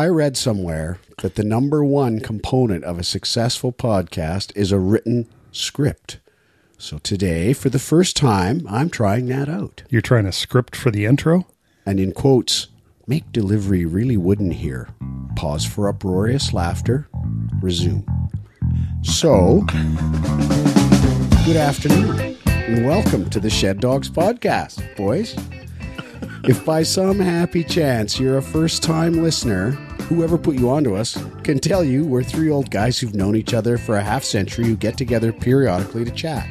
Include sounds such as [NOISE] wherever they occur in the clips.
I read somewhere that the number one component of a successful podcast is a written script. So today, for the first time, I'm trying that out. You're trying a script for the intro? And in quotes, make delivery really wooden here. Pause for uproarious laughter. Resume. So, good afternoon and welcome to the Shed Dogs Podcast, boys. If by some happy chance you're a first time listener, whoever put you onto us can tell you we're three old guys who've known each other for a half century who get together periodically to chat.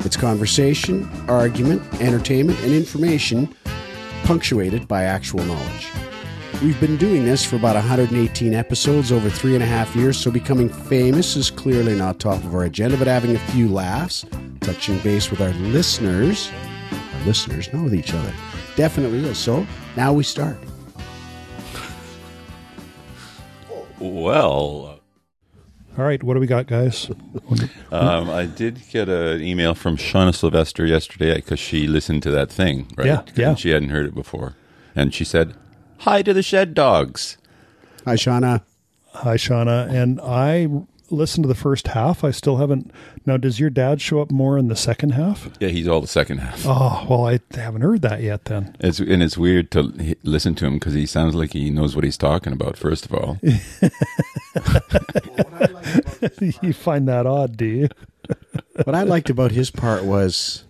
It's conversation, argument, entertainment, and information punctuated by actual knowledge. We've been doing this for about 118 episodes over three and a half years, so becoming famous is clearly not top of our agenda, but having a few laughs, touching base with our listeners, our listeners, not with each other, definitely is. So now we start. Well, All right, what do we got, guys? um, I did get an email from Shauna Sylvester yesterday because she listened to that thing, right? Yeah, yeah. And she hadn't heard it before. And she said, Hi to the shed dogs. Hi, Shauna. Hi, Shauna. And I listened to the first half. I still haven't. Now, does your dad show up more in the second half? Yeah, he's all the second half. Oh, well, I haven't heard that yet then. It's, and it's weird to listen to him because he sounds like he knows what he's talking about, first of all. [LAUGHS] you find that odd, do you? what I liked about his part was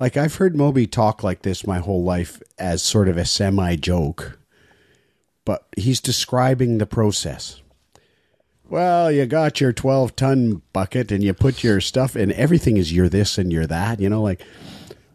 like I've heard Moby talk like this my whole life as sort of a semi joke, but he's describing the process. Well, you got your 12 ton bucket and you put your stuff in. Everything is you're this and you're that, you know, like,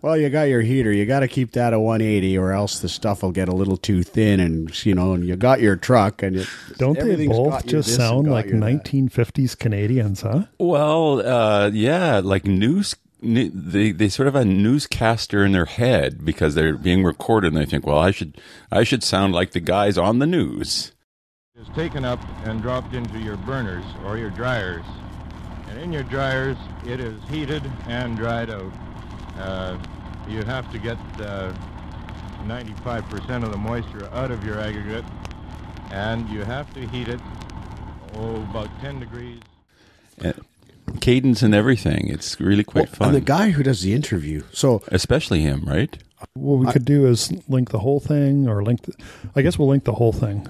well, you got your heater. You got to keep that at 180 or else the stuff will get a little too thin. And, you know, and you got your truck and you, Don't they both just sound like you that. 1950s Canadians, huh? well, uh, yeah, like news. ne- They they sort of have a newscaster in their head because they're being recorded, and they think, "Well, I should I should sound like the guys on the news." Is taken up and dropped into your burners or your dryers. And in your dryers, it is heated and dried out. Uh, you have to get uh, 95% of the moisture out of your aggregate, and you have to heat it, oh, about 10 degrees. And cadence and everything. It's really quite fun. And the guy who does the interview. So Especially him, right? What we could do is link the whole thing or link, the, I guess we'll link the whole thing.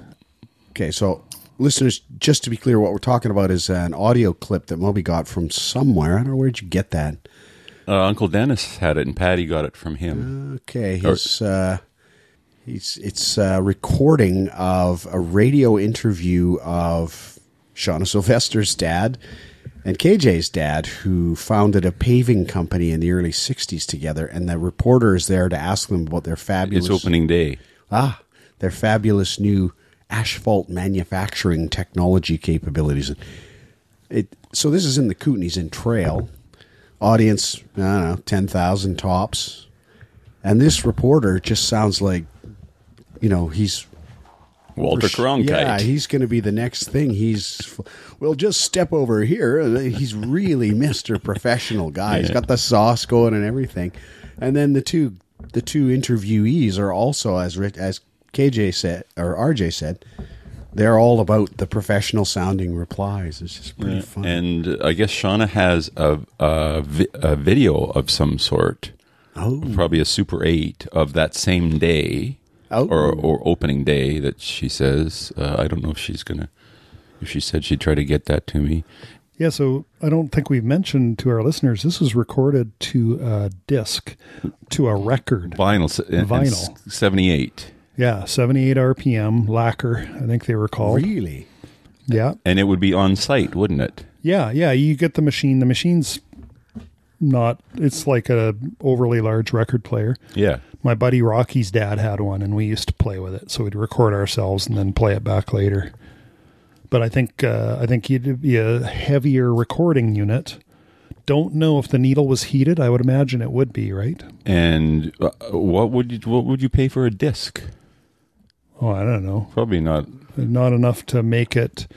Okay, so listeners, just to be clear, what we're talking about is an audio clip that Moby got from somewhere. I don't know where'd you get that. Uh, Uncle Dennis had it, and Patty got it from him. Okay, he's uh, he's it's a recording of a radio interview of Shauna Sylvester's dad and KJ's dad, who founded a paving company in the early '60s together. And the reporter is there to ask them about their fabulous It's opening day. ah their fabulous new asphalt manufacturing technology capabilities. It so this is in the Kootenays in Trail. Audience, I don't know, ten thousand tops, and this reporter just sounds like, you know, he's Walter Cronkite. yeah, he's going to be the next thing. He's well, just step over here. He's really Mister Professional guy. He's got the sauce going and everything. And then the two the two interviewees are also as as KJ said or RJ said, they're all about the professional sounding replies. It's just pretty fun. and I guess Shauna has a, a, vi- a video of some sort, oh, probably a Super 8 of that same day Oh. or, or opening day that she says. Uh, I don't know if she's going to, if she said she'd try to get that to me. Yeah, so I don't think we've mentioned to our listeners this was recorded to a disc, to a record. Vinyl. s- and- and Vinyl. 78. Yeah, 78 RPM, lacquer, I think they were called. really? Yeah. And it would be on site, wouldn't it? Yeah, yeah, you get the machine. The machine's not it's like a overly large record player. Yeah. My buddy Rocky's dad had one and we used to play with it. So we'd record ourselves and then play it back later. But I think uh, I think you'd be a heavier recording unit. Don't know if the needle was heated. I would imagine it would be, right? And uh, what would you what would you pay for a disc? Oh, I don't know. Probably not. Not enough to make it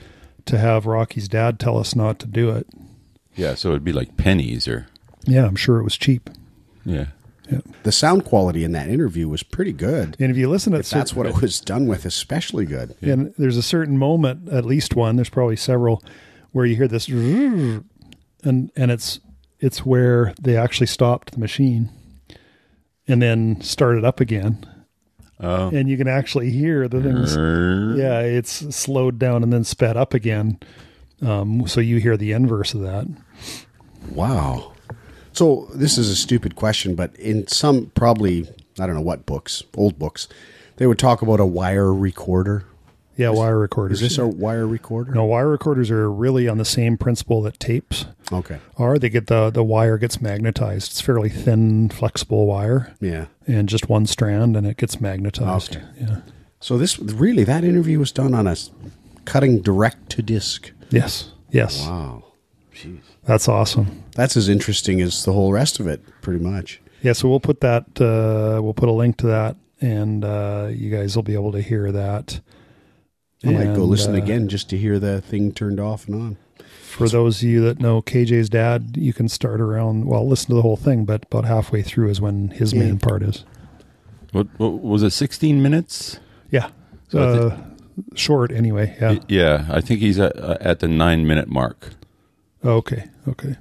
to have Rocky's dad tell us not to do it. Yeah, so it'd be like pennies or Yeah, I'm sure it was cheap. yeah. Yeah. The sound quality in that interview was pretty good. And if you listen at If that's what it was done with, especially good. And there's a certain moment, at least one, there's probably several, where you hear this, and and it's it's where they actually stopped the machine, and then started up again, Oh. and you can actually hear the things. Yeah, it's slowed down and then sped up again. Um, so you hear the inverse of that. Wow. So this is a stupid question, but in some probably I don't know what books, old books, they would talk about a wire recorder. Yeah, wire recorders. Is this a wire recorder? no wire recorders are really on the same principle that tapes Okay. are. They get the the wire gets magnetized. It's fairly thin, flexible wire. Yeah. and just one strand and it gets magnetized. Okay. Yeah. So this really that interview was done on a cutting direct to disc. Yes. Yes. Wow. Jeez. That's awesome. That's as interesting as the whole rest of it, pretty much. Yeah. So we'll put that. Uh, we'll put a link to that, and uh, you guys will be able to hear that. I might go listen uh, again just to hear the thing turned off and on. For those of you that know KJ's dad, you can start around. Well, listen to the whole thing, but about halfway through is when his Yeah. main part is. What, what was it? Sixteen minutes? Yeah. So I uh, short anyway. Yeah. Yeah, I think he's at, uh, at the nine minute mark. okay. Okay.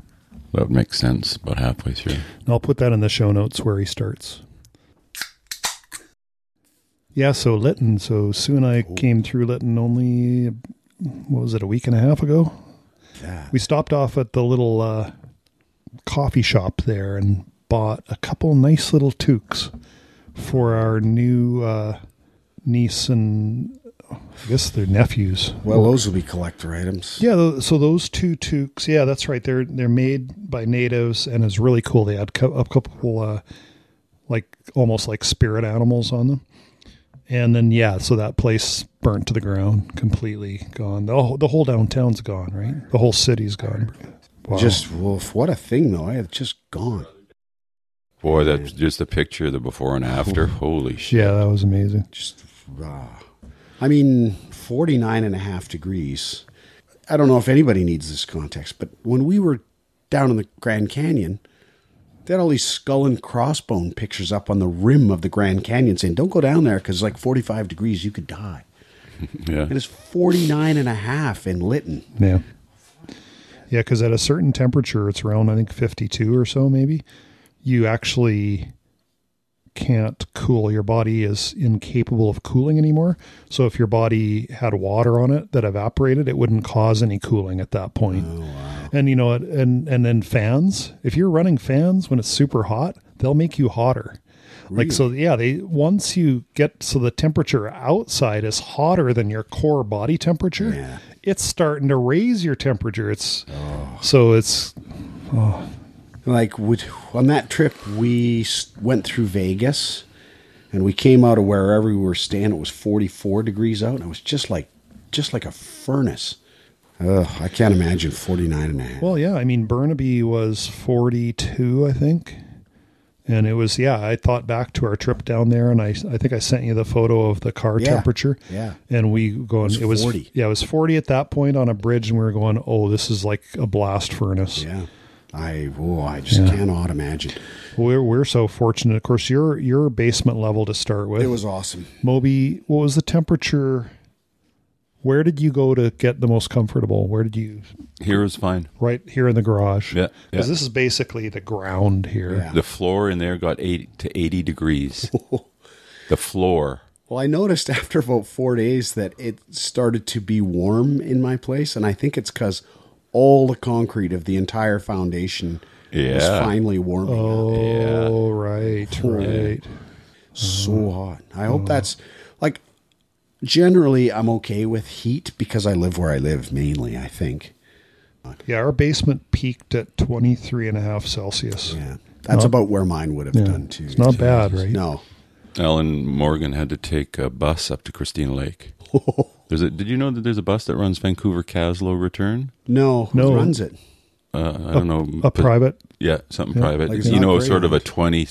That makes sense. About halfway through. And I'll put that in the show notes where he starts. Yeah, so Lytton. So Sue and I came through Lytton only, what was it, a week and a half ago? Yeah. We stopped off at the little uh, coffee shop there and bought a couple nice little toques for our new uh, niece and I guess their nephews. Well, those will be collector items. Yeah, so those two toques, yeah, that's right. They're they're made by natives, and it's really cool. They had a couple, uh, like almost like spirit animals on them, and then yeah, so that place burnt to the ground, completely gone. The whole, the whole downtown's gone, right? The whole city's gone. Wow. Just wolf. What a thing, though. I have just gone. Boy, that's just a picture of the before and after. Holy shit. yeah, that was amazing. Just, ah. I mean, 49 and a half degrees. I don't know if anybody needs this context, but when we were down in the Grand Canyon, they had all these skull and crossbone pictures up on the rim of the Grand Canyon saying, don't go down there because like 45 degrees, you could die. [LAUGHS] Yeah. And it's 49 and a half in Lytton. Yeah. Yeah, because at a certain temperature, it's around I think fifty-two or so, maybe. You actually can't cool. Your body is incapable of cooling anymore. So if your body had water on it that evaporated, it wouldn't cause any cooling at that point. Oh, and you know, and and then fans. If you're running fans when it's super hot, they'll make you hotter. Like so, yeah. They once you get so the temperature outside is hotter than your core body temperature. Yeah. It's starting to raise your temperature. It's oh. so it's oh, Like on that trip, we went through Vegas and we came out of wherever we were staying. It was 44 degrees out. And it was just like, just like a furnace. Ugh, I can't imagine 49 and a half. well, yeah. I mean, Burnaby was forty two, I think, and it was yeah. I thought back to our trip down there, and I I think I sent you the photo of the car Yeah. temperature. Yeah. and we going. It It was was, 40. Yeah, it was forty at that point on a bridge, and we were going. Oh, this is like a blast furnace. Yeah. I, oh, I just Yeah. cannot imagine. We're we're so fortunate. Of course, your your basement level to start with. It was awesome. Moby. What was the temperature? Where did you go to get the most comfortable? Where did you? Here was fine. Right here in the garage. Yeah, Because yeah. this is basically the ground here. Yeah. The floor in there got 80 to 80 degrees. [LAUGHS] the floor. Well, I noticed [LAUGHS] after about four days that it started to be warm in my place. And I think it's because all the concrete of the entire foundation was finally warming up. Oh, right, right. so hot. I hope that's like generally I'm okay with heat because I live where I live mainly, I think. Yeah, our basement peaked at 23 and a half Celsius. Yeah. That's Not- about where mine would have Yeah. done too. It's not bad, right? No. Alan Morgan had to take a bus up to Christina Lake. [LAUGHS] There's a, did you know that there's a bus that runs Vancouver Kaslo return? No. Who No. runs it? Uh, I don't know. A private. Yeah, something Yeah. private. Like you not know, sort of a twenty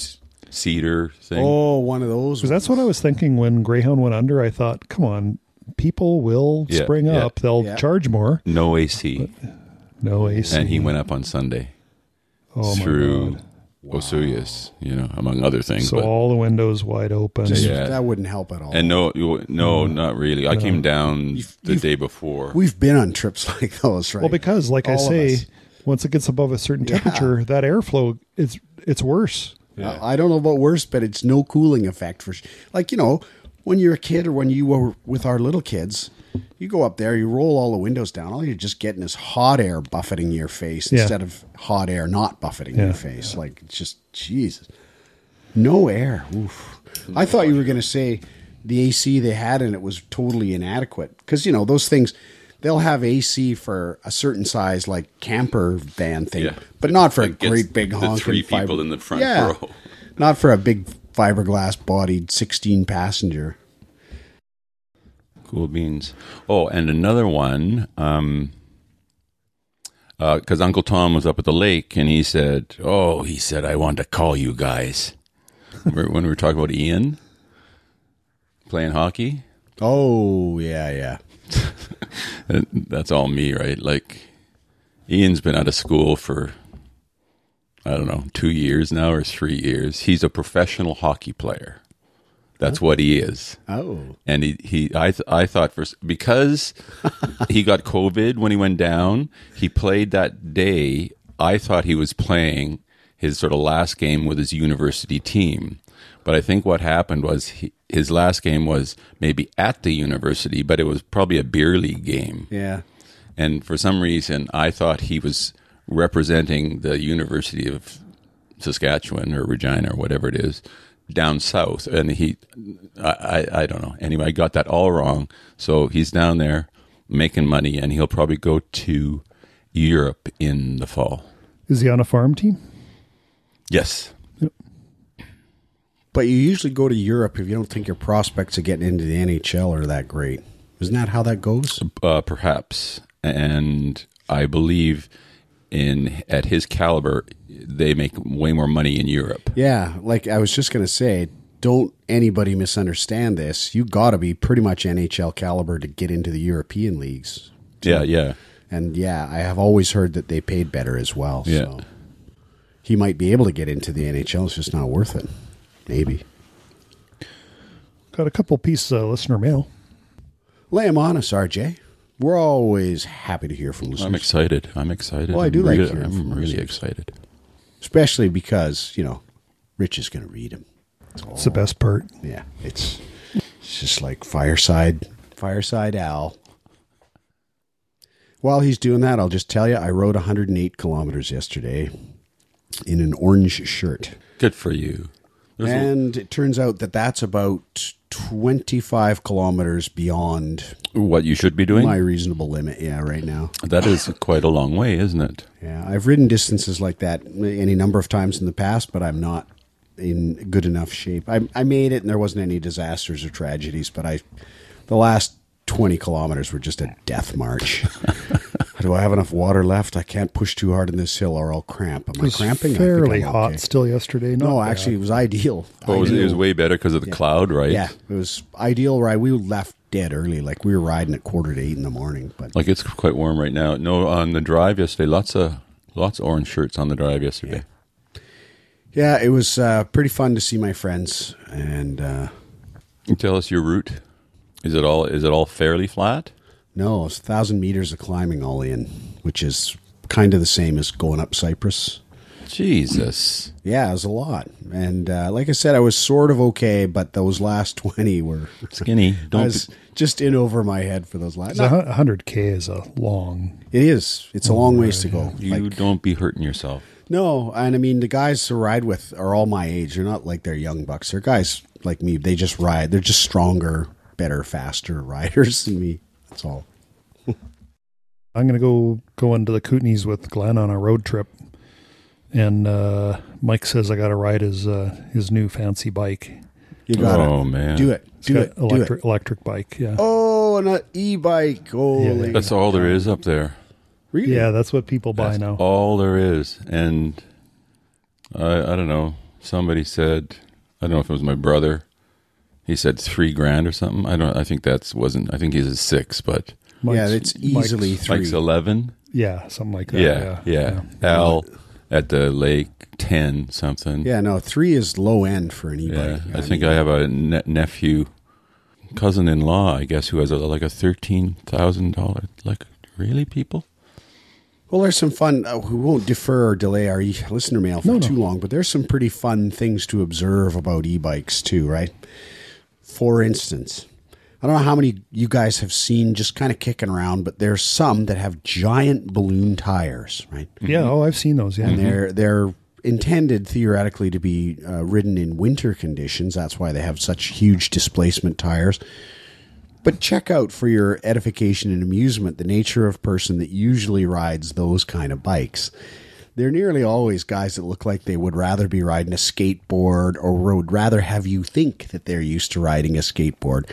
seater thing. Oh, one of those. Because that's what I was thinking when Greyhound went under. I thought, come on, people will Yeah, spring yeah. up. They'll Yeah. charge more. No AC. No AC. And he went up on Sunday oh, my through God. Osoyoos, you know, among other things. So but- all the windows wide open. Just, Yeah. That wouldn't help at all. and no, you- no, not really. I came down You've- the you've- day before. We've been on trips [LAUGHS] like those, right? Well, because like I All of say, once it gets above a certain Yeah. temperature, that airflow it's it's worse. Uh, I don't know about worse, but it's no cooling effect for like you know when you're a kid or when you were with our little kids. You go up there, you roll all the windows down. All you're just getting is hot air buffeting your face Yeah. instead of hot air not buffeting Yeah. your face. Like just Jesus, no air. Oof. I thought you were going to say the AC they had and it was totally inadequate because you know those things. They'll have AC for a certain size, like camper van thing, Yeah. but not for a It gets great big honking three people fiber- in the front yeah, row. not for a big fiberglass bodied 16 passenger. Cool beans. Oh, and another one, um, because Uncle Tom was up at the lake and he said, "Oh, he said I wanted to call you guys." Remember when we were talking about Ian playing hockey, Oh, yeah, yeah. [LAUGHS] That's all me, right? Like Ian's been out of school for I don't know two years now or three years. He's a professional hockey player. That's what he is. Oh. and he, he I th- I thought for because [LAUGHS] he got COVID when he went down, he played that day. I thought he was playing his sort of last game with his university team, but I think what happened was he, his last game was maybe at the university, but it was probably a beer league game, Yeah. and for some reason I thought he was representing the University of Saskatchewan or Regina or whatever it is down south, and he, I, I, I don't know. Anyway, I got that all wrong. So he's down there making money, and he'll probably go to Europe in the fall. Is he on a farm team? Yes, But you usually go to Europe if you don't think your prospects of getting into the NHL are that great. Isn't that how that goes? uh, perhaps, and I believe in at his caliber, they make way more money in Europe. Yeah, like I was just going to say, don't anybody misunderstand this. You got to be pretty much NHL caliber to get into the European leagues. Yeah, yeah. And yeah, I have always heard that they paid better as well. Yeah. So he might be able to get into the NHL. It's just not worth it. Maybe. Got a couple pieces of listener mail. Lay him on us, RJ. We're always happy to hear from listeners. I'm excited. I'm excited. Well, I I'm do like really, hearing I'm really listeners. excited. especially because you know Rich is going to read him. It's the best part. Yeah, it's it's just like fireside fireside Al. While he's doing that, I'll just tell you, I rode 108 kilometers yesterday in an orange shirt, Good for you. There's a- and it turns out that that's about 25 kilometers beyond what you should be doing. my reasonable limit. Yeah, right now. that is quite a long way, isn't it? Yeah, I've ridden distances like that any number of times in the past, but I'm not in good enough shape. I, I made it, and there wasn't any disasters or tragedies. But I, the last twenty kilometers were just a death march. [LAUGHS] Do I have enough water left? I can't push too hard in this hill, or I'll cramp. Am It I was cramping? I think fairly I'm hot okay. still yesterday. No, bad. actually, it was ideal. Oh, it was, it was way better because of the cloud, right? Yeah, it was ideal. Right, we left dead early. Like we were riding at quarter to eight in the morning. But Like it's quite warm right now. No, on the drive yesterday, lots of lots of orange shirts on the drive yesterday. yeah, it was uh, pretty fun to see my friends and. Uh, you tell us your route? Is it all is it all fairly flat? No, it's a thousand meters of climbing all in, which is kind of the same as going up Cypress. Jesus. Yeah, it was a lot. And uh, like I said, I was sort of okay, but those last [LAUGHS] 20 were. Skinny. [LAUGHS] Don't was just in over my head for those last. A hun- 100k is a long. It is. It's a long ways to go. you Like, don't be hurting yourself. no, and I mean, the guys to ride with are all my age. They're not like they're young bucks. They're guys like me. They just ride. They're just stronger, better, faster [LAUGHS] riders than me. That's all. [LAUGHS] I'm gonna go go into the Kootenays with Glenn on a road trip, and uh, Mike says I got to ride his uh, his new fancy bike. You got it. Oh, to man. Do it. It's Do got it. Do Electric it. electric bike. Yeah. Oh, and an e-bike. Holy. That's all there is up there. Really? Yeah, that's what people buy That's now. all there is. And I I don't know. Somebody said I don't know if it was my brother. He said three grand or something. I don't. I think that's wasn't. I think he's a six, but yeah, it's easily Mike's- three. Mike's eleven. yeah, something like that. Yeah, Yeah, yeah. Al at the lake, ten something. Yeah, no, three is low end for an Yeah, e-bike. I think mean, I have a ne- nephew, cousin-in-law, I guess, who has a, like a thirteen thousand dollar. Like, really, people? Well, there's some fun. Uh, we won't defer or delay our e- listener mail for No, no. too long, but there's some pretty fun things to observe about e-bikes too, right? For instance, I don't know how many you guys have seen just kind of kicking around, but there's some that have giant balloon tires, right? Yeah. Oh, I've seen those. Yeah. and they're they're intended theoretically to be uh, ridden in winter conditions. That's why they have such huge displacement tires. But check out for your edification and amusement the nature of person that usually rides those kind of bikes. They're nearly always guys that look like they would rather be riding a skateboard or would rather have you think that they're used to riding a skateboard.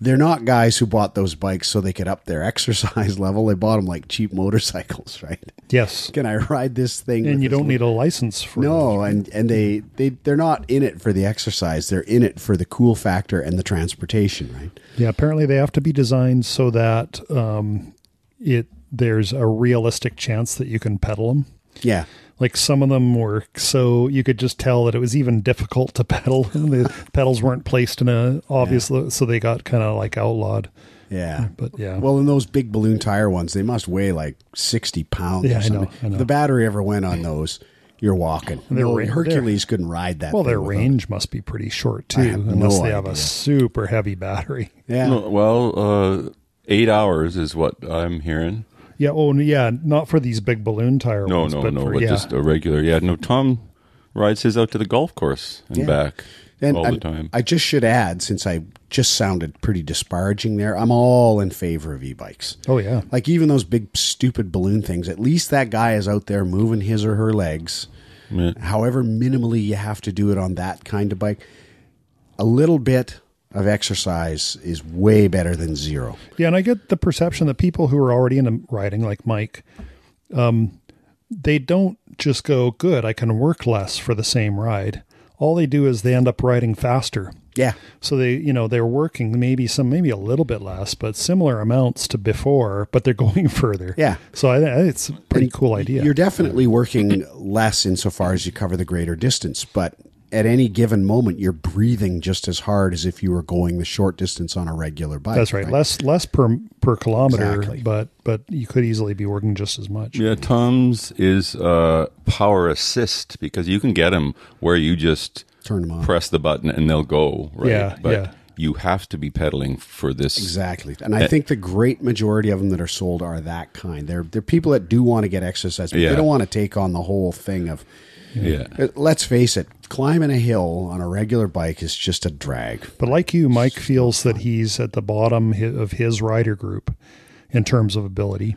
They're not guys who bought those bikes so they could up their [LAUGHS] exercise level. They bought them like cheap motorcycles, [LAUGHS] right? yes. Can I ride this thing? And you don't need a license for it. no, and and they they they're not in it for the exercise. They're in it for the cool factor and the transportation, right? Yeah, apparently they have to be designed so that um, it there's a realistic chance that you can pedal them. Yeah, Like some of them were so you could just tell that it was even difficult to [LAUGHS] pedal. the pedals weren't placed in a obvious, so they got kind of like outlawed. yeah. But yeah, Well, in those big balloon tire ones, they must weigh like sixty pounds. Yeah, or I know, something. I know. If the battery ever went on those, you're walking. Their No, ra- Hercules couldn't ride that. well, their without- range must be pretty short too, unless no they have a super heavy battery. Yeah, No, well, uh, eight hours is what I'm hearing. Yeah. Oh, yeah. Not for these big balloon tire No, ones, no, but no, for, but yeah. just a regular. Yeah, no. Tom rides his out to the golf course and Yeah. back and all the time. I just should add, since I just sounded pretty disparaging there, I'm all in favor of e-bikes. oh yeah. Like even those big stupid balloon things, at least that guy is out there moving his or her legs. Yeah. However minimally you have to do it on that kind of bike, a little bit of exercise is way better than zero. Yeah, and I get the perception that people who are already into riding, like Mike, um, they don't just go, "Good, I can work less for the same ride." All they do is they end up riding faster. Yeah. So they, you know, they're working maybe some, maybe a little bit less, but similar amounts to before, but they're [LAUGHS] going further. Yeah. So I, I- it's a pretty cool idea. You're definitely working less insofar as you cover the greater distance, but at any given moment you're breathing just as hard as if you were going the short distance on a regular bike. That's right. Less less per per kilometer, Exactly. but but you could easily be working just as much. Yeah, Tom's is uh, power assist because you can get them where you just Turn them on. press the button and they'll go. Right? Yeah, but yeah. you have to be pedaling for this. Exactly. And I think the great majority of them that are sold are that kind. They're they're people that do want to get exercise, but Yeah. they don't want to take on the whole thing of Yeah. Let's face it, climbing a hill on a regular bike is just a drag. But like you, Mike feels that he's at the bottom of his rider group in terms of ability.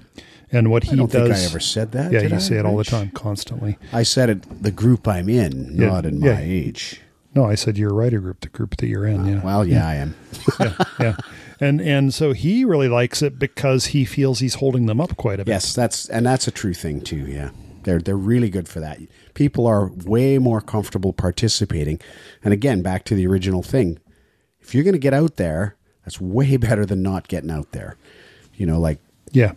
And what he I don't does. think I ever said that. Yeah, you I, say it all the time, constantly. I said it the group I'm in, Yeah, not in yeah. my age. No, I said your rider group, the group that you're in. Yeah. Well, yeah, I am. [LAUGHS] yeah, yeah. And and so he really likes it because he feels he's holding them up quite a bit. Yes, that's and that's a true thing too. Yeah, they're they're really good for that. People are way more comfortable participating. And again, back to the original thing. If you're going to get out there, that's way [LAUGHS] better than not getting out there. You know, like Yeah.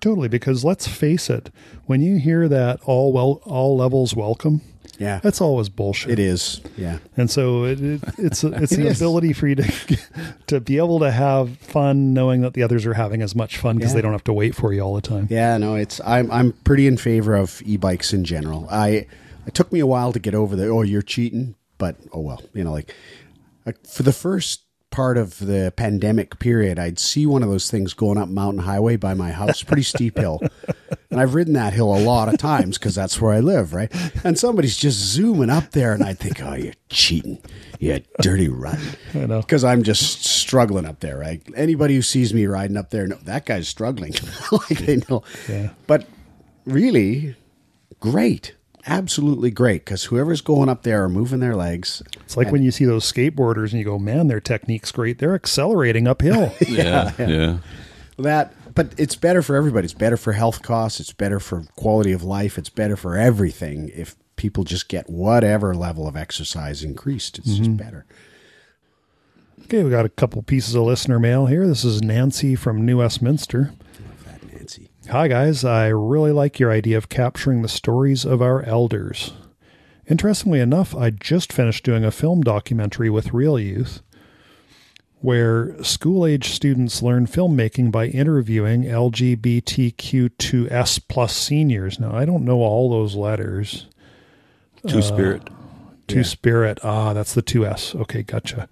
Totally, because let's face it, when you hear that all well all levels welcome, yeah, that's always bullshit. it is. Yeah, And so it, it, it's [LAUGHS] it's It an is. ability for you to to be able to have fun, knowing that the others are having as much fun because Yeah. they don't have to wait for you all the time. Yeah, no, it's I'm I'm pretty in favor of e-bikes in general. I it took me a while to get over the oh you're cheating, but oh well, you know like for the first part of the pandemic period, I'd see one of those things going up Mountain Highway by my house, pretty steep hill. [LAUGHS] And I've ridden that hill a lot of times because that's where I live, right? And somebody's just zooming up there, and I think, oh, you're cheating, you're dirty know. Because I'm just struggling up there, right? Anybody who sees me riding up there, no, that guy's struggling. [LAUGHS] like they know. Yeah. But really, great. Absolutely great. Because whoever's going up there are moving their legs. It's like when you see those skateboarders and you go, "Man, their technique's great. They're accelerating uphill." [LAUGHS] Yeah. Yeah. That, but it's better for everybody. It's better for health costs. It's better for quality of life. It's better for everything if people just get whatever level of exercise increased. It's just mm-hmm. better. okay, we got a couple pieces of listener mail here. This is Nancy from New Westminster. Nancy. Hi, guys. I really like your idea of capturing the stories of our elders. Interestingly enough, I just finished doing a film documentary with Reel Youth where school age students learn filmmaking by interviewing LGBTQ2S plus seniors. Now, I don't know all those letters. Two Spirit. Two Spirit. Ah, that's the 2S. Okay, gotcha.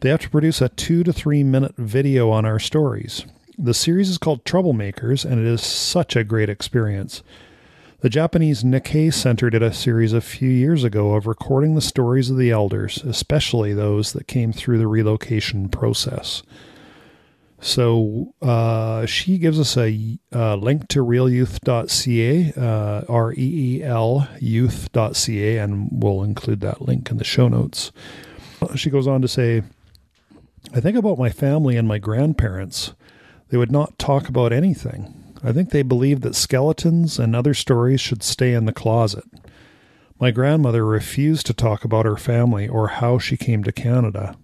They have to produce a two to three minute video on our stories. The series is called Troublemakers, and it is such a great experience. The Japanese Nikkei Center did a series a few years ago of recording the stories of the elders, especially those that came through the relocation process. So uh, she gives us a uh, link to reelyouth.ca, uh, R E E L youth.ca, and we'll include that link in the show notes. She goes on to say, I think about my family and my grandparents. They would not talk about anything. I think they believed that skeletons and other stories should stay in the closet. My grandmother refused to talk about her family or how she came to Canada.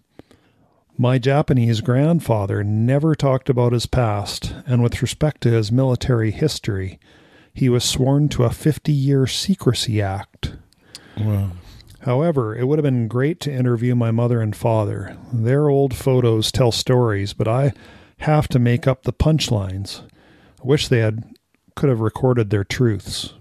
My Japanese grandfather never talked about his past, and with respect to his military history, he was sworn to a 50 year secrecy act. Wow. However, it would have been great to interview my mother and father. Their old photos tell stories, but I have to make up the punchlines. I wish they had could have recorded their truths.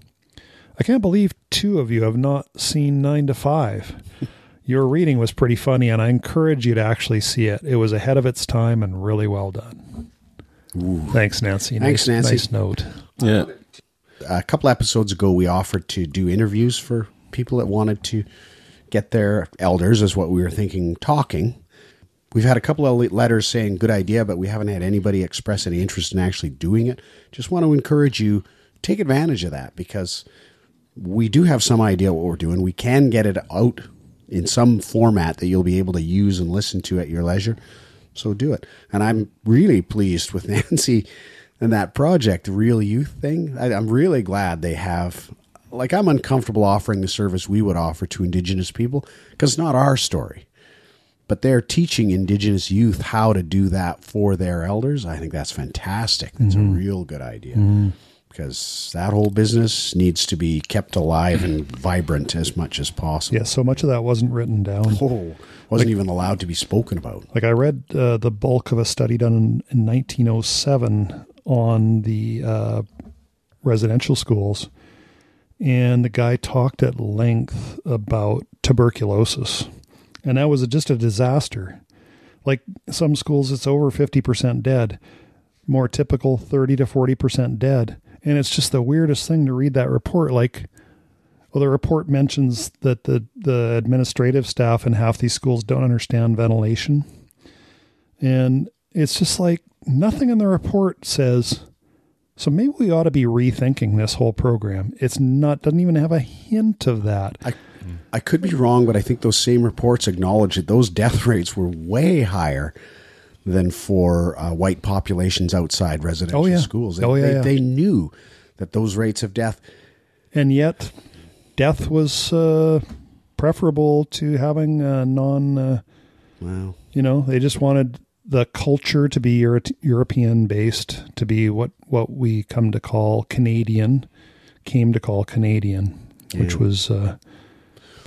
I can't believe two of you have not seen 9 to 5. [LAUGHS] Your reading was pretty funny and I encourage you to actually see it. It was ahead of its time and really well done. Thanks Nancy. Thanks, nice, Nancy. Nice note. Yeah. a couple episodes ago, we offered to do interviews for people that wanted to get their elders, is what we were thinking, talking. We've had a couple of letters saying good idea, but we haven't had anybody express any interest in actually doing it. Just want to encourage you take advantage of that because we do have some idea what we're doing. We can get it out in some format that you'll be able to use and listen to at your leisure. So do it. And I'm really pleased with [LAUGHS] Nancy and that project, the Reel Youth thing. I, I'm really glad they have. Like, I'm uncomfortable offering the service we would offer to Indigenous people because it's not our story. But they're teaching Indigenous youth how to do that for their elders. I think that's fantastic. That's a real good idea because that whole business needs to be kept alive and vibrant as much as possible. Yeah, so much of that wasn't written down. Oh, wasn't even allowed to be spoken about. Like I read uh, the bulk of a study done in, in 1907 on the uh, residential schools, and the guy talked at length about tuberculosis, and that was just a disaster. Like some schools, it's over 50% dead. More typical, 30 to 40% dead. And it's just the weirdest thing to read that report. Like, well, the report mentions that the, the administrative staff in half these schools don't understand ventilation. And it's just like nothing in the report says, so maybe we ought to be rethinking this whole program. It's not, doesn't even have a hint of that. I, I could be wrong, but I think those same reports acknowledge that those death rates were way higher than for uh, white populations outside residential Oh, yeah. schools. They, Oh, yeah, they, yeah. they knew that those rates of death. And yet, death was uh, preferable to having a non, uh, Wow. you know, they just wanted the culture to be Euro- European based, to be what, what we come to call Canadian, came to call Canadian, which was a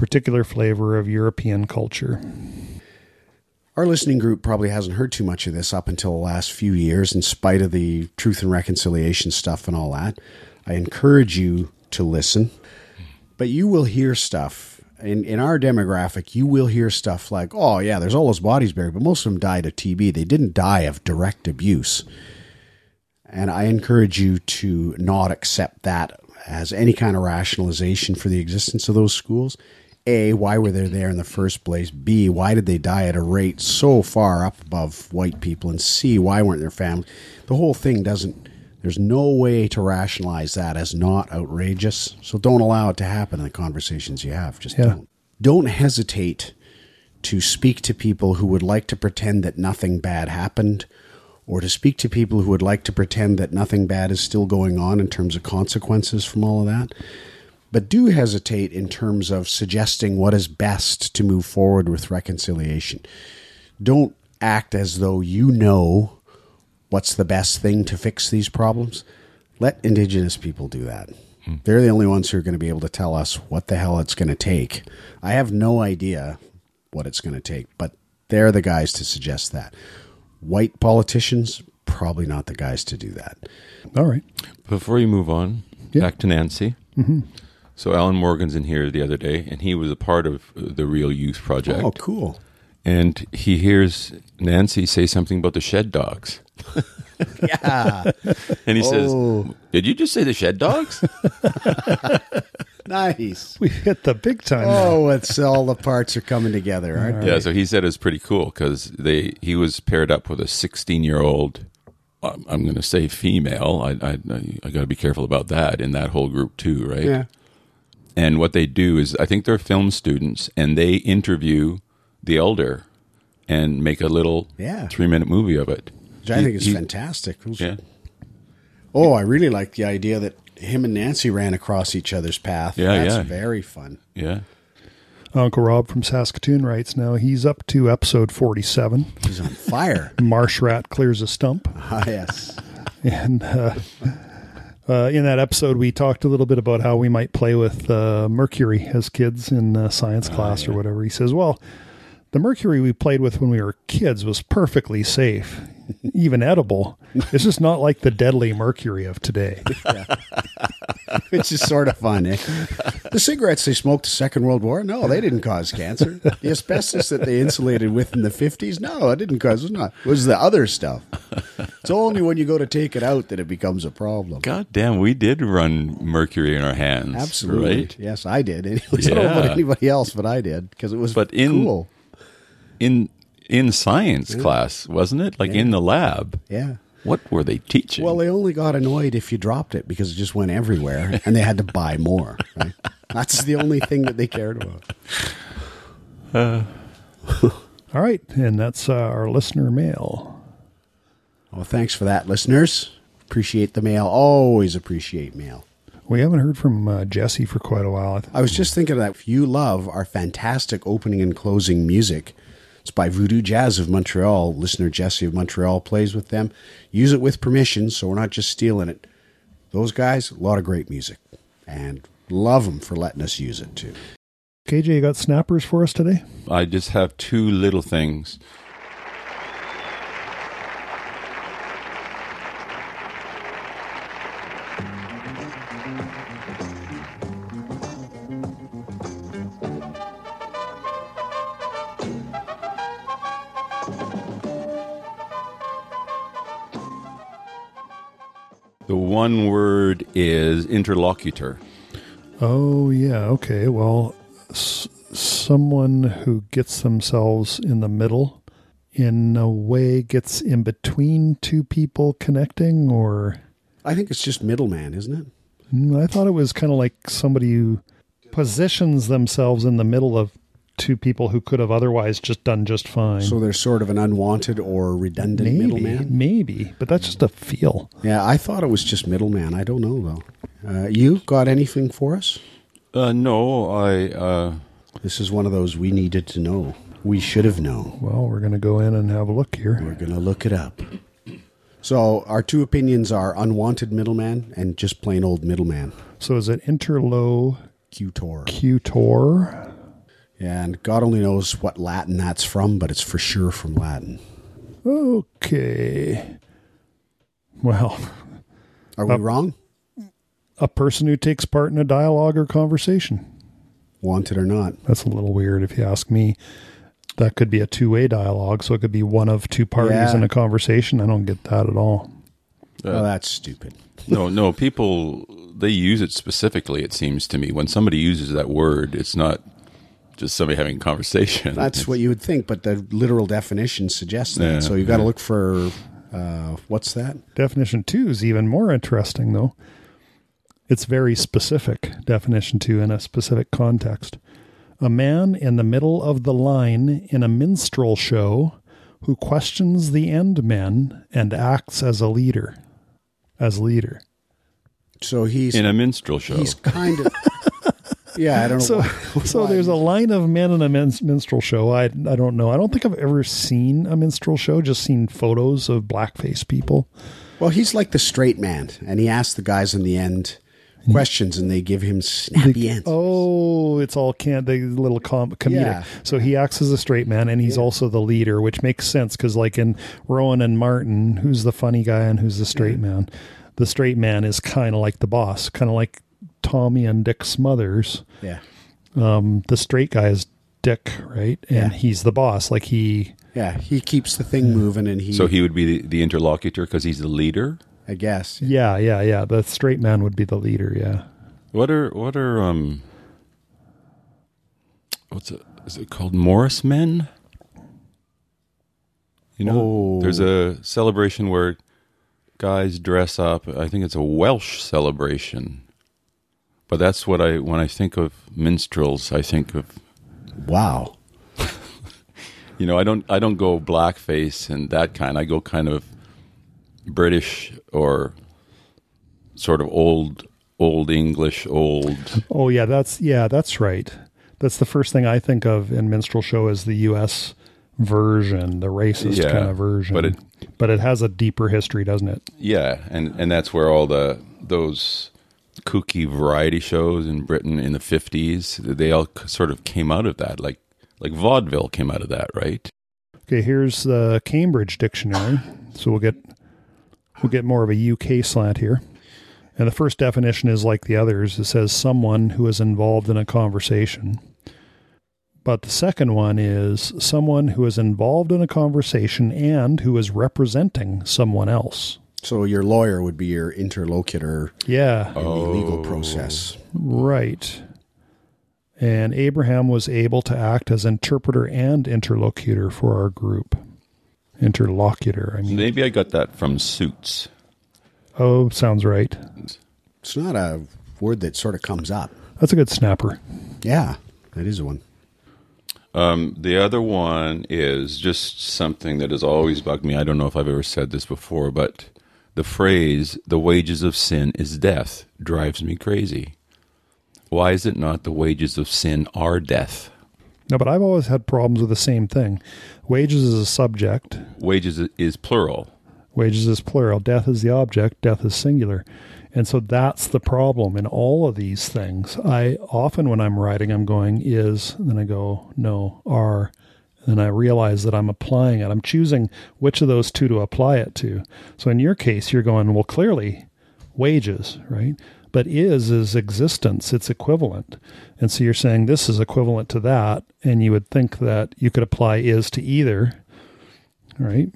particular flavor of European culture. Our listening group probably hasn't heard too much of this up until the last few years, in spite of the truth and reconciliation stuff and all that. I encourage you to listen, but you will hear stuff. In, in our demographic, you will hear stuff like, oh, yeah, there's all those bodies buried, but most of them died of TB. They didn't die of direct abuse. And I encourage you to not accept that as any kind of rationalization for the existence of those schools. A, why were they there in the first place? B, why did they die at a rate so far up above white people? And C, why weren't their families? The whole thing doesn't, there's no way to rationalize that as not outrageous. So don't allow it to happen in the conversations you have. Just Yeah. don't. Don't hesitate to speak to people who would like to pretend that nothing bad happened or to speak to people who would like to pretend that nothing bad is still going on in terms of consequences from all of that. But do hesitate in terms of suggesting what is best to move forward with reconciliation. Don't act as though you know what's the best thing to fix these problems. Let Indigenous people do that. They're the only ones who are going to be able to tell us what the hell it's going to take. I have no idea what it's going to take, but they're the guys to suggest that. White politicians, probably not the guys to do that. All right. Before you move on, Yeah. back to Nancy. Mm-hmm. So Alan Morgan's in here the other day, and he was a part of uh, the Reel Youth Project. Oh, cool. And he hears Nancy say something about the shed dogs. [LAUGHS] Yeah. And he Oh. says, Did you just say the shed dogs? [LAUGHS] nice. We hit the big time. now. Oh, it's all the parts are coming together, aren't they? yeah, so he said it's pretty cool because they he was paired up with a 16 year old. I'm I'm going to say female. I I, I got to be careful about that in that whole group too, right? Yeah. And what they do is, I think they're film students, and they interview the elder and make a little Yeah. three minute movie of it. Which I He- think is he- fantastic. Yeah, Oh, I really like the idea that him and Nancy ran across each other's path. Yeah, That's yeah. very fun. yeah. Uncle Rob from Saskatoon writes now he's up to episode 47. He's on fire. [LAUGHS] Marsh Rat clears a stump. ah, yes. And uh, uh, in that episode, we talked a little bit about how we might play with uh, mercury as kids in uh, science class or whatever. He says, Well, the mercury we played with when we were kids was perfectly safe, even edible. It's just not like the deadly mercury of today. [LAUGHS] Which is sort of fun. Eh? The cigarettes they smoked the Second World War, no, they didn't cause cancer. The asbestos that they insulated with in the 50s, no, it didn't cause it. Was not. It was the other stuff. It's only when you go to take it out that it becomes a problem. God damn, we did run mercury in our hands. Absolutely. Right? Yes, I did. Anyways, [LAUGHS] I don't know about anybody else, but I did because it was But in- cool. In in science class, wasn't it? Like in the lab. Yeah. What were they teaching? Well, they only got annoyed if you dropped it because it just went everywhere [LAUGHS] and they had to buy more. Right? That's the only thing that they cared about. All right. And that's uh, our listener mail. Well, thanks for that, listeners. Appreciate the mail. Always appreciate mail. We haven't heard from uh, Jesse for quite a while. I was just thinking that if you love our fantastic opening and closing music, it's by Voodoo Jazz of Montreal. Listener Jesse of Montreal plays with them. Use it with permission, so we're not just stealing it. Those guys, a lot of great music, and love them for letting us use it too. KJ, you got snappers for us today? I just have two little things. One word is interlocutor. Oh, yeah. Okay. Well, s- someone who gets themselves in the middle, in a way, gets in between two people connecting, or I think it's just middleman, isn't it? Mm, I thought it was kind of like somebody who positions themselves in the middle of two people who could have otherwise just done just fine. So there's sort of an unwanted or redundant maybe, middleman. maybe, but that's just a feel. Yeah, I thought it was just middleman. I don't know though. Uh, you got anything for us? Uh, no, I. Uh, This is one of those we needed to know. We should have known. Well, we're going to go in and have a look here. We're going to look it up. So our two opinions are unwanted middleman and just plain old middleman. So is it interlocutor? Cutor. And God only knows what Latin that's from, but it's for sure from Latin. Okay. Well, Are we Uh, wrong? a person who takes part in a dialogue or conversation. Wanted or not? That's a little weird if you ask me. That could be a two way dialogue, so it could be one of two parties Yeah. in a conversation. I don't get that at all. oh, that's stupid. no, no. People they use it specifically. It seems to me when somebody uses that word, it's not just somebody having a conversation. That's what you would think, but the literal definition suggests that. Yeah, so you've got to yeah. look for uh, what's that? Definition two is even more interesting, though. It's very specific, definition two, in a specific context. A man in the middle of the line in a minstrel show who questions the end men and acts as a leader. As leader. So he's in a minstrel show. he's kind of yeah. I don't know. So, why- [LAUGHS] so there's a line of men in a min- minstrel show. I, I don't know. I don't think I've ever seen a minstrel show, just seen photos of blackface people. Well, he's like the straight man, and he asks the guys in the end questions, and they give him snappy answers. Oh, it's all can the little com- comedic. Yeah. So he acts as a straight man, and he's also the leader, which makes sense because, like in Rowan and Martin, who's the funny guy and who's the straight man? The straight man is kind of like the boss, kind of like Tommy and Dick Smothers. Yeah, Um, the straight guy is Dick, right? And Yeah. he's the boss. Like he, yeah. He keeps the thing moving, and he. So he would be the, the interlocutor because he's the leader. I guess. yeah, yeah, yeah. The straight man would be the leader. Yeah. What are what are um? What's it? Is it called Morris Men? You know, Oh. there's a celebration where guys dress up. I think it's a Welsh celebration, but that's what I when I think of minstrels, I think of Wow. [LAUGHS] you know I don't I don't go blackface and that kind. I go kind of British or sort of old old English old. Oh yeah, that's yeah, that's right. That's the first thing I think of in minstrel show is the U.S. version, the racist Yeah, kind of version. but it- but it has a deeper history, doesn't it? Yeah, and and that's where all the those kooky variety shows in Britain in the fifties they all sort of came out of that. Like like vaudeville came out of that, right? Okay, here's the Cambridge dictionary. So we'll get we'll get more of a UK slant here. And the first definition is like the others. It says someone who is involved in a conversation. But the second one is someone who is involved in a conversation and who is representing someone else. So your lawyer would be your interlocutor Yeah. in the legal process. Right. And Abraham was able to act as interpreter and interlocutor for our group. Interlocutor, I mean. Maybe I got that from Suits. Oh, sounds right. It's not a word that sort of comes up. That's a good snapper. Yeah, that is one. Um, the other one is just something that has always bugged me. I don't know if I've ever said this before, but the phrase "the wages of sin is death" drives me crazy. Why is it not the wages of sin are death? No, but I've always had problems with the same thing. Wages is a subject, Wages is plural. wages is plural, death is the object, death is singular. And so that's the problem in all of these things. I often, when I'm writing, I'm going is, then I go no, are, and I realize that I'm applying it. I'm choosing which of those two to apply it to. So in your case, you're going, well, clearly wages, right? But is is existence, it's equivalent. And so you're saying this is equivalent to that, and you would think that you could apply is to either, right?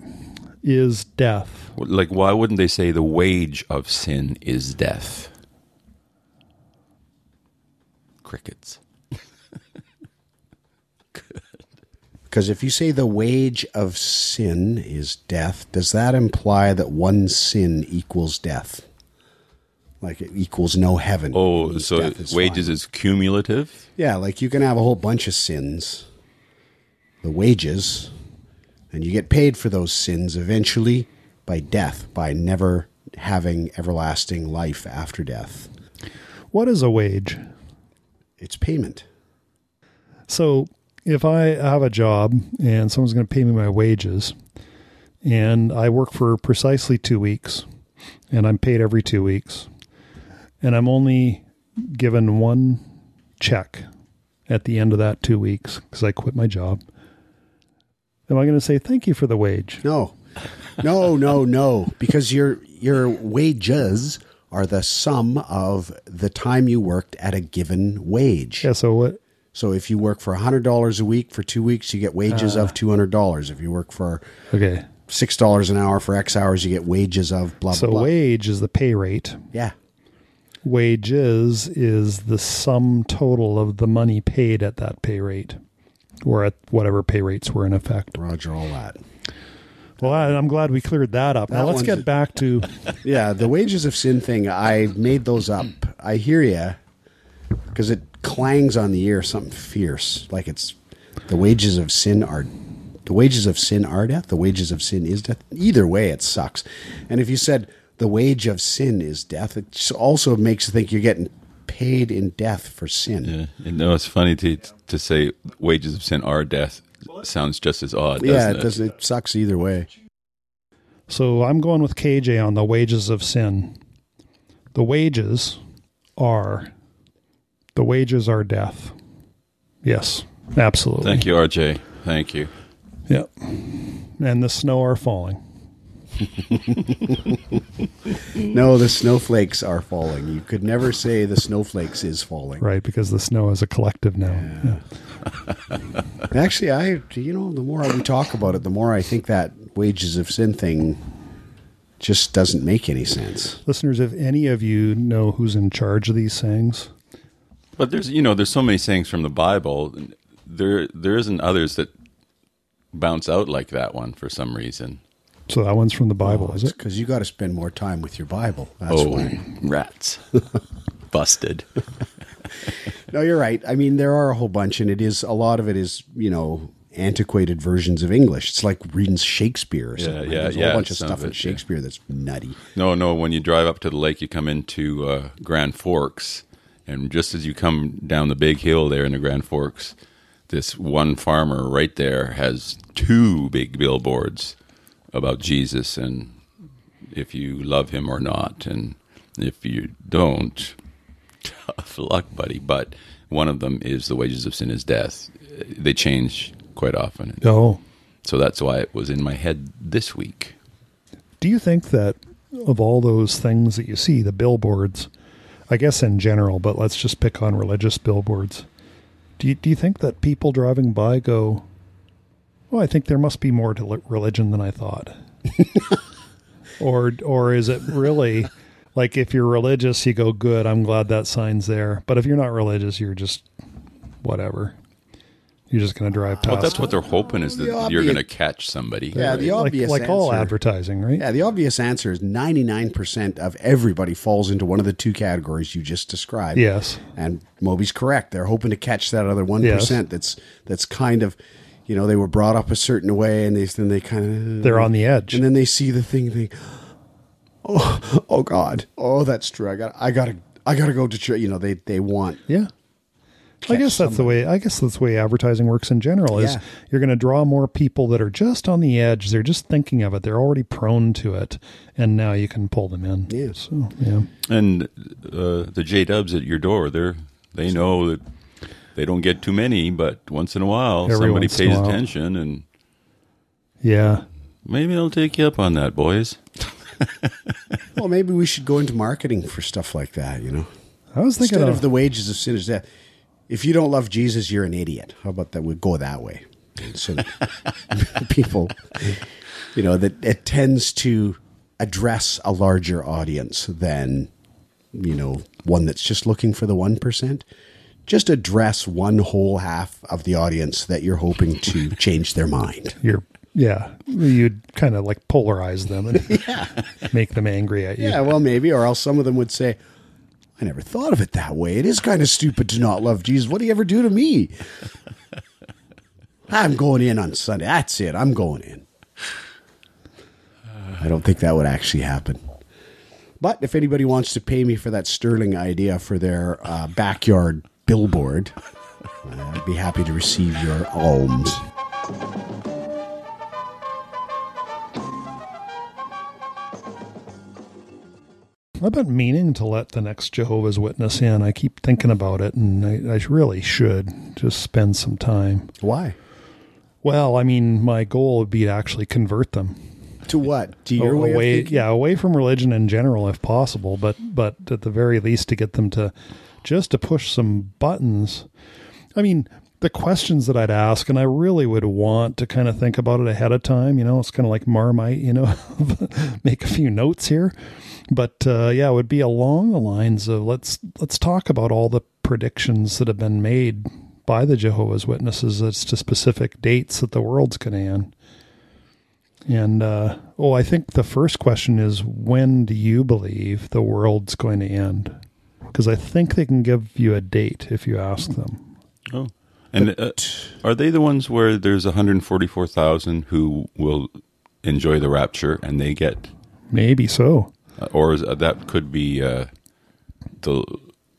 Is death. Like, why wouldn't they say the wage of sin is death? Crickets. Because if you say the wage of sin is death, does that imply that one sin equals death? Like it equals no heaven. Oh, means so is wages fine. is cumulative? Yeah, like you can have a whole bunch of sins, the wages, and you get paid for those sins eventually by death, by never having everlasting life after death. What is a wage? It's payment. So if I have a job and someone's going to pay me my wages, and I work for precisely two weeks, and I'm paid every two weeks, and I'm only given one check at the end of that two weeks because I quit my job, am I going to say thank you for the wage? No. No, no, no. Because your your wages are the sum of the time you worked at a given wage. Yeah. So what? So if you work for $100 a week for 2 weeks, you get wages of ah. $200. If you work for Okay. $6 an hour for X hours, you get wages of blah So blah. wage is the pay rate. Yeah. Wages is the sum total of the money paid at that pay rate, or at whatever pay rates were in effect. Roger all that. Well, I, I'm glad we cleared that up. Now let's get back to [LAUGHS] Yeah, the wages of sin thing, I made those up. I hear you because it clangs on the ear something fierce. Like it's the wages of sin are the wages of sin are death. The wages of sin is death. Either way, it sucks. And if you said the wage of sin is death, it also makes you think you're getting paid in death for sin. Yeah. You know, it's funny to to say wages of sin are death sounds just as odd, Yeah, doesn't it it? doesn't. It sucks either way. So I'm going with KJ on the wages of sin. The wages are the wages are death. Yes, absolutely. Thank you, RJ. Thank you. Yep. And the snow are falling. [LAUGHS] No, the snowflakes are falling. You could never say the snowflakes is falling. Right, because the snow is a collective now. Yeah. [LAUGHS] Actually, I you know the more we talk about it, the more I think that wages of sin thing just doesn't make any sense. Listeners, if any of you know who's in charge of these sayings, But there's you know there's so many sayings from the Bible. There there isn't others that bounce out like that one for some reason. so that one's from the Bible, is it? Because you got to spend more time with your Bible. That's oh, why. rats, [LAUGHS] busted. [LAUGHS] No, you're right. I mean, there are a whole bunch, and it is a lot of it is you know antiquated versions of English. It's like reading Shakespeare or something. yeah, There's a yeah, whole bunch of stuff of in it, yeah. Shakespeare that's nutty. No, no. When you drive up to the lake, you come into uh, Grand Forks, and just as you come down the big hill there in the Grand Forks, this one farmer right there has two big billboards about Jesus and if you love him or not, and if you don't, [LAUGHS] tough luck, buddy. But one of them is the wages of sin is death. They change quite often, Oh. so that's why it was in my head this week. Do you think that of all those things that you see, the billboards, I guess in general, but let's just pick on religious billboards. Do you, do you think that people driving by go, "Oh, I think there must be more to religion than I thought," [LAUGHS] or or is it really like if you're religious, you go, "Good, I'm glad that sign's there," but if you're not religious, you're just whatever. You're just going to drive past. Well, that's what they're hoping is that The you're going to catch somebody. Yeah, the like, obvious like all answer- advertising, right? Yeah, the obvious answer is 99% of everybody falls into one of the two categories you just described. Yes. And Moby's correct. They're hoping to catch that other 1% Yes. that's that's kind of you know, they were brought up a certain way and they then they kind of They're on the edge. And then they see the thing they Oh, oh god. Oh, that's true. I got I got to I got to go to church. You know, they they want Yeah. I catch guess that's the way I guess that's the way advertising works in general is Yeah. you're going to draw more people that are just on the edge. They're just thinking of it. They're already prone to it and now you can pull them in. Yeah. So, yeah. And uh, the J Dubs at your door, they're they know that they don't get too many, but once in a while Every somebody once in a pays while. attention, and Yeah. maybe they'll take you up on that, boys. [LAUGHS] Well, maybe we should go into marketing for stuff like that, you know. I was thinking Instead of, of the wages of sin is death. If you don't love Jesus, you're an idiot. How about that? We go that way. So [LAUGHS] people, you know, that it tends to address a larger audience than, you know, one that's just looking for the 1%. Just address one whole half of the audience that you're hoping to [LAUGHS] change their mind. your yeah, you'd kind of like polarize them and [LAUGHS] make them angry at you. Yeah, well, maybe, or else some of them would say, I never thought of it that way. It is kind of stupid to not love Jesus. What do you ever do to me? I'm going in on Sunday. That's it. I'm going in. I don't think that would actually happen. But if anybody wants to pay me for that sterling idea for their uh, backyard billboard, [LAUGHS] I'd be happy to receive your alms. I've been meaning to let the next Jehovah's Witness in. I keep thinking about it, and I, I really should just spend some time. Why? Well, I mean, my goal would be to actually convert them To what? To your A- way of away, yeah, away from religion in general, if possible. But but at the very least, to get them to just to push some buttons. I mean, the questions that I'd ask, and I really would want to kind of think about it ahead of time. You know, it's kind of like Marmite. You know, [LAUGHS] make a few notes here. But uh, yeah, it would be along the lines of let's let's talk about all the predictions that have been made by the Jehovah's Witnesses as to specific dates that the world's going to end. And uh, oh, I think the first question is when do you believe the world's going to end? Because I think they can give you a date if you ask them. Oh, and uh, are they the ones where there's 144,000 who will enjoy the rapture and they get, Maybe so. uh, or is, uh, that could be uh, the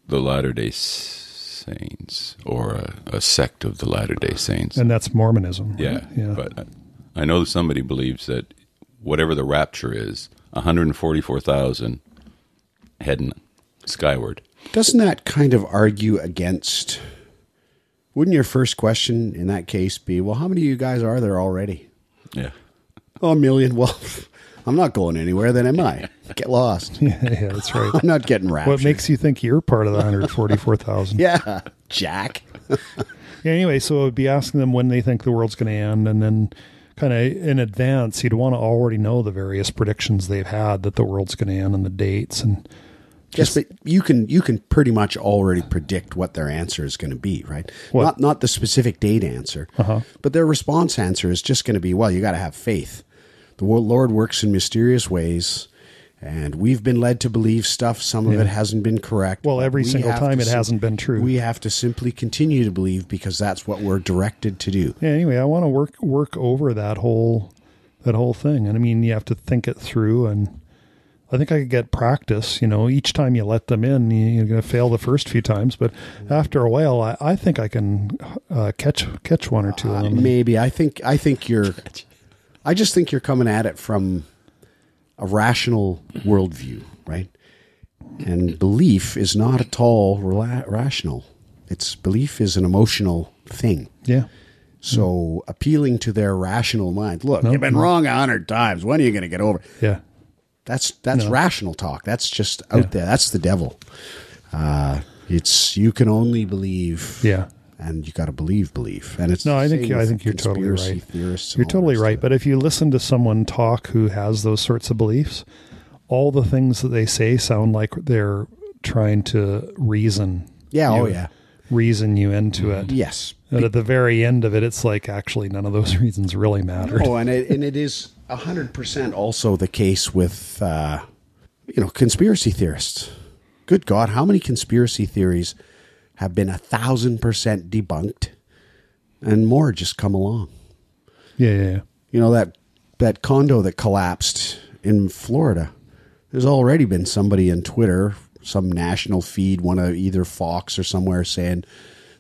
the Latter Day Saints or a, a sect of the Latter Day Saints? And that's Mormonism. right? yeah, Yeah. But I- I know somebody believes that whatever the rapture is, 144,000 heading skyward. Doesn't that kind of argue against? Wouldn't your first question in that case be, well, how many of you guys are there already? Yeah. Oh, a million. [LAUGHS] Well, I'm not going anywhere. Then am I? Get lost. yeah, [LAUGHS] yeah, that's right. I'm not getting raptured. what makes you think you're part of the 144,000? [LAUGHS] Yeah, Jack. Yeah, anyway, so I would be asking them when they think the world's going to end, and then kind of in advance, you'd want to already know the various predictions they've had that the world's going to end and the dates. And Yes, but you can you can pretty much already predict what their answer is going to be, right? What? Not not the specific date answer, Uh-huh. but their response answer is just going to be, well, you got to have faith. The Lord works in mysterious ways, and we've been led to believe stuff. Some of Yeah. it hasn't been correct. Well, every we single time it sim- hasn't been true. We have to simply continue to believe because that's what we're directed to do. yeah, anyway, I want to work work over that whole that whole thing. And I mean, you have to think it through. And I think I could get practice. You know, each time you let them in, you- you're going to fail the first few times, but after a while, I, I think I can uh, catch catch one or two of Uh, them. maybe I think I think you're. [LAUGHS] I just think you're coming at it from a rational worldview, right? And belief is not at all rela- rational. It's belief is an emotional thing. yeah. So appealing to their rational mind. Look, No, you've been no. wrong a hundred times. When are you going to get over? it? Yeah. That's that's No. rational talk. That's just out Yeah. there. That's the devil. Uh, it's you can only believe. Yeah. and you got to believe belief. And it's No, I think I think you're totally right. You're totally right. stuff. But if you listen to someone talk who has those sorts of beliefs, all the things that they say sound like they're trying to reason. yeah, oh you- yeah, Reason you into it. yes. And at the very end of it, it's like actually none of those [LAUGHS] reasons really matter. Oh, and it, and it is hundred percent also the case with uh, you know conspiracy theorists. Good God, how many conspiracy theories have been a thousand percent debunked, and more just come along? Yeah, yeah, yeah. You know that that condo that collapsed in Florida. There's already been somebody in Twitter, some national feed, one of either Fox or somewhere, saying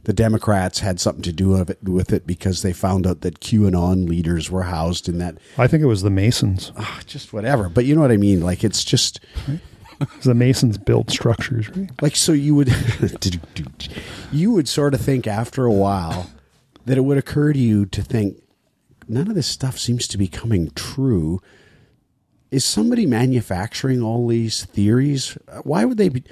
the Democrats had something to do of it, with it because they found out that QAnon leaders were housed in that. I think it was the Masons. ah, just whatever. But you know what I mean? Like it's just The Masons built structures, right? like so you would [LAUGHS] you would sort of think after a while that it would occur to you to think none of this stuff seems to be coming true is somebody manufacturing all these theories why would they be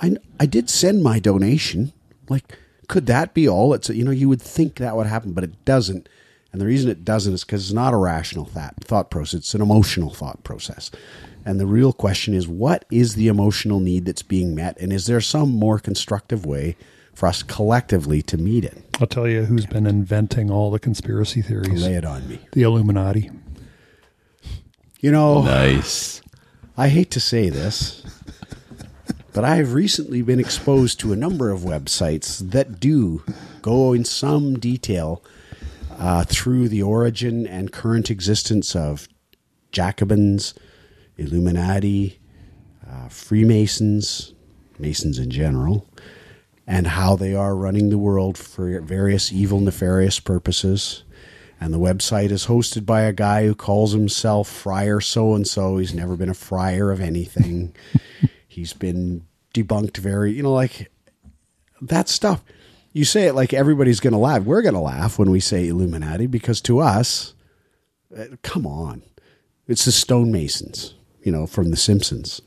i i did send my donation like could that be all it's you know you would think that would happen but it doesn't and the reason it doesn't is because it's not a rational thought, thought process it's an emotional thought process and the real question is what is the emotional need that's being met and is there some more constructive way for us collectively to meet it I'll tell you who's been inventing all the conspiracy theories. lay it on me The Illuminati. you know Nice. I hate to say this, but I have recently been exposed to a number of websites that do go in some detail uh, through the origin and current existence of Jacobins, Illuminati, uh, Freemasons, Masons in general, and how they are running the world for various evil, nefarious purposes. And the website is hosted by a guy who calls himself Friar so and so. He's never been a friar of anything. He's been debunked very, you know, like that stuff. You say it like everybody's going to laugh. We're going to laugh when we say Illuminati because to us, uh, come on. It's the stonemasons, you know, from The Simpsons.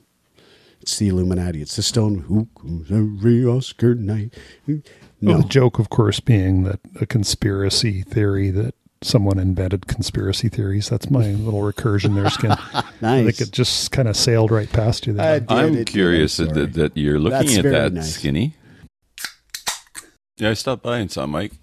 It's the Illuminati. It's the stone who comes every Oscar night. Well, No, the joke, of course, being that a conspiracy theory that someone invented conspiracy theories. That's my [LAUGHS] little recursion there, Skin. I [LAUGHS] nice. think it just kind of sailed right past you I there. did, I'm it did, curious that, that, that you're looking That's at that nice. skinny. Yeah, I stopped by and saw Mike.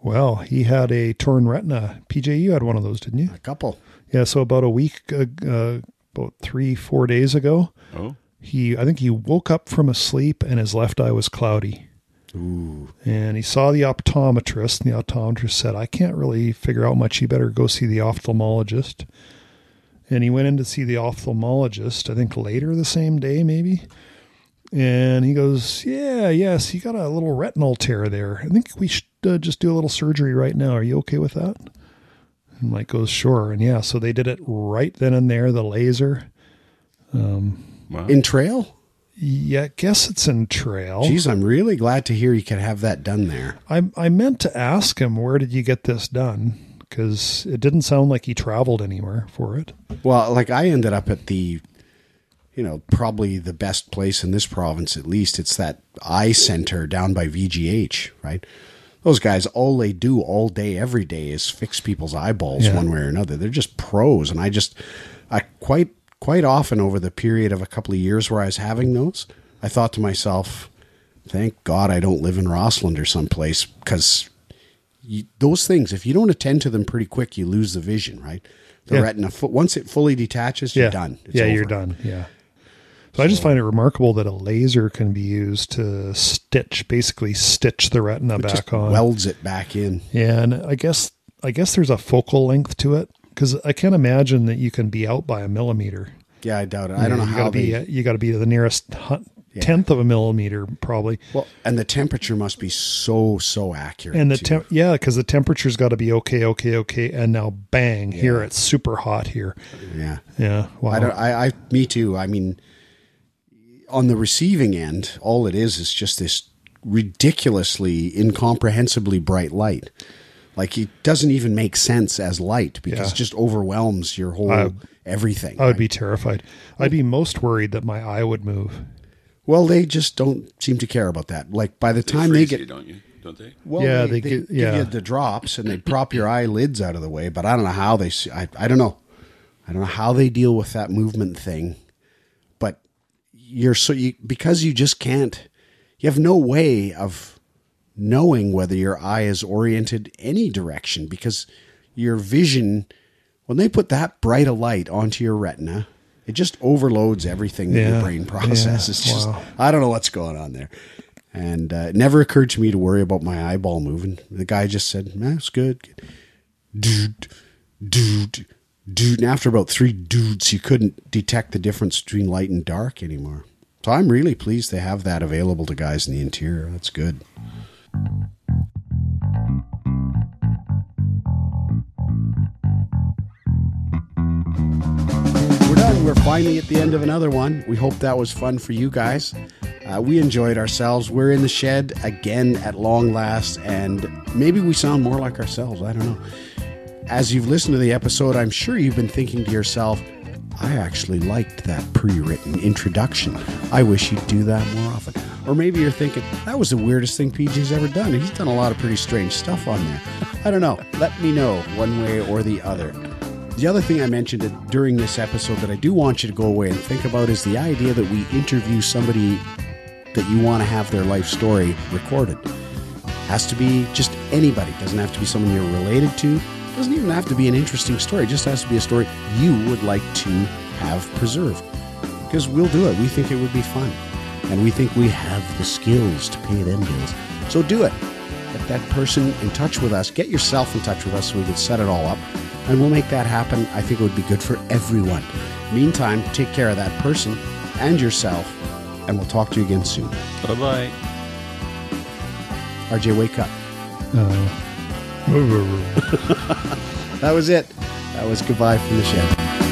well, he had a torn retina. PJ, you had one of those, didn't you? A couple. Yeah. So about a week, uh, uh, about three, four days ago, Oh, he I think he woke up from a sleep and his left eye was cloudy. Ooh. And he saw the optometrist, and the optometrist said, I can't really figure out much. You better go see the ophthalmologist. And he went in to see the ophthalmologist, I think later the same day, maybe. And he goes, Yeah, yes, you got a little retinal tear there. I think we should uh, just do a little surgery right now. Are you okay with that? And Mike goes, sure. And yeah, so they did it right then and there, the laser. Wow. In trail? Yeah, I guess it's in trail. Geez, I'm really glad to hear you could have that done there. I, I meant to ask him, where did you get this done? Because it didn't sound like he traveled anywhere for it. Well, like I ended up at the, you know, probably the best place in this province, at least. It's that eye center down by VGH, right? Those guys, all they do all day, every day is fix people's eyeballs Yeah. one way or another. They're just pros. And I just, I quite, quite often over the period of a couple of years where I was having those, I thought to myself, thank God I don't live in Rossland or someplace because those things, if you don't attend to them pretty quick, you lose the vision, right? The Yeah. retina, once it fully detaches, you're done. It's yeah, you're done. Yeah. So I just find it remarkable that a laser can be used to stitch, basically stitch the retina It back just on. welds it back in. Yeah, and I guess I guess there's a focal length to it because I can't imagine that you can be out by a millimeter. Yeah, I doubt it. I don't know you how gotta they. be. uh, You got to be to the nearest hun- tenth of a millimeter, probably. well, and the temperature must be so so accurate. And the temp, yeah, because the temperature's got to be okay, okay, okay, and now bang, here it's super hot here. yeah, Yeah, wow. I don't. I, I. Me too. I mean, on the receiving end, all it is is just this ridiculously, incomprehensibly bright light. Like it doesn't even make sense as light because Yeah. it just overwhelms your whole I- everything. I would right? be terrified. I'd be most worried that my eye would move. Well, they just don't seem to care about that. Like by the time they get you, don't you? Don't they? Well, Yeah, they, they they get- give yeah. you the drops and they prop your eyelids out of the way, but I don't know how they. see- I I don't know. I don't know how they deal with that movement thing, but you're so you because you just can't. You have no way of knowing whether your eye is oriented any direction because your vision, when they put that bright a light onto your retina, it just overloads everything that your brain processes. Yeah. Just Wow. I don't know what's going on there. And uh, it never occurred to me to worry about my eyeball moving. The guy just said, nah, it's good. Dude, dude, dude. And after about three dudes, you couldn't detect the difference between light and dark anymore. So I'm really pleased they have that available to guys in the interior. That's good. We're done. We're finally at the end of another one. We hope that was fun for you guys. Uh, we enjoyed ourselves. We're in the shed again at long last, and maybe we sound more like ourselves. I don't know. As you've listened to the episode, I'm sure you've been thinking to yourself, I actually liked that pre written introduction. I wish you'd do that more often. Or maybe you're thinking, that was the weirdest thing PJ's ever done. He's done a lot of pretty strange stuff on there. [LAUGHS] I don't know. Let me know one way or the other. The other thing I mentioned during this episode that I do want you to go away and think about is the idea that we interview somebody that you want to have their life story recorded. Has to be just anybody. Doesn't have to be someone you're related to. Doesn't even have to be an interesting story. It just has to be a story you would like to have preserved. Because we'll do it. We think it would be fun. And we think we have the skills to pay them bills. So do it. Get that person in touch with us. Get yourself in touch with us so we can set it all up. And we'll make that happen. I think it would be good for everyone. Meantime, take care of that person and yourself. And we'll talk to you again soon. Bye bye. RJ, wake up. Uh, [LAUGHS] [LAUGHS] That was it. That was goodbye from the shed.